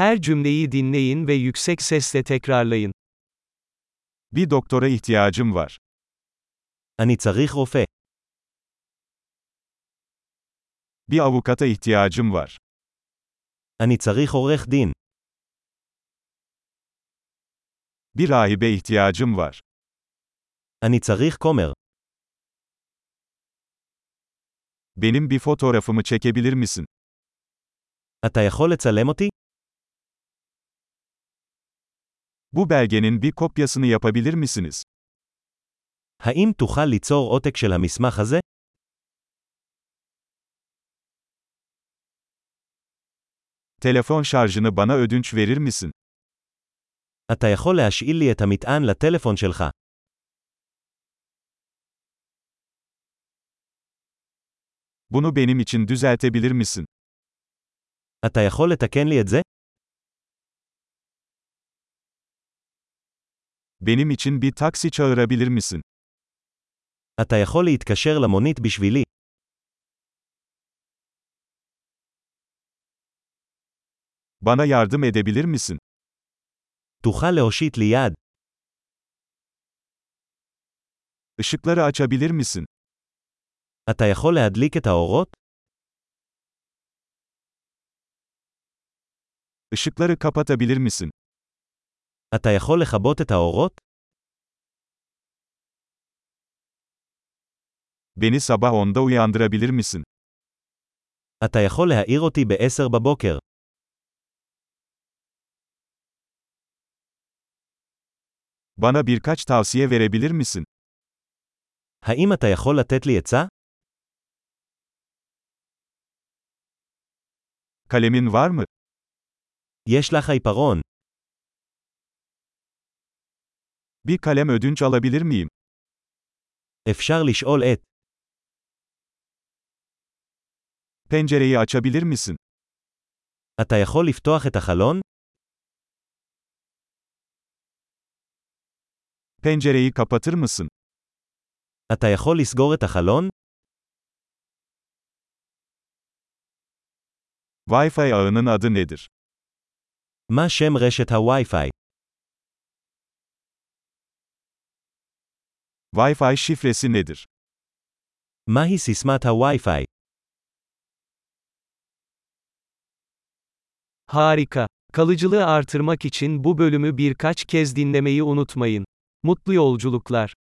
Her cümleyi dinleyin ve yüksek sesle tekrarlayın. Bir doktora ihtiyacım var. אני צריך רופא. Bir avukata ihtiyacım var. אני צריך עורך דין. Bir rahibe ihtiyacım var. אני צריך כומר. Benim bir fotoğrafımı çekebilir misin? אתה יכול לצלם אותי? Bu belgenin bir kopyasını yapabilir misiniz? האם תוכל ליצור עותק של המסמך הזה? Telefon şarjını bana ödünç verir misin? אתה יכול להשאיל לי את המטען לטלפון שלך. Bunu benim için düzeltebilir misin? אתה יכול לתקן לי את זה? Benim için bir taksi çağırabilir misin? אתה יכול להתקשר למונית בשבילי. Bana yardım edebilir misin? תוכל להושיט לי יד. Işıkları açabilir misin? אתה יכול להדליק את האורות? Işıkları kapatabilir misin? אתה יכול לכבות את האורות? Beni sabah 10'da uyandırabilir misin? אתה יכול להעיר אותי ב-10 בבוקר. Bana birkaç tavsiye verebilir misin? האם אתה יכול לתת לי עצה? Kalemin var mı? יש לך עיפרון. Bir kalem ödünç alabilir miyim? אפשר לשאול את. Pencereyi açabilir misin? אתה יכול לפתוח את החלון? Pencereyi kapatır mısın? אתה יכול לסגור את החלון? Wi-Fi ağının adı nedir? מה שם רשת הווי-פיי? Wi-Fi şifresi nedir? Mahi sismata Wi-Fi. Harika. Kalıcılığı artırmak için bu bölümü birkaç kez dinlemeyi unutmayın. Mutlu yolculuklar.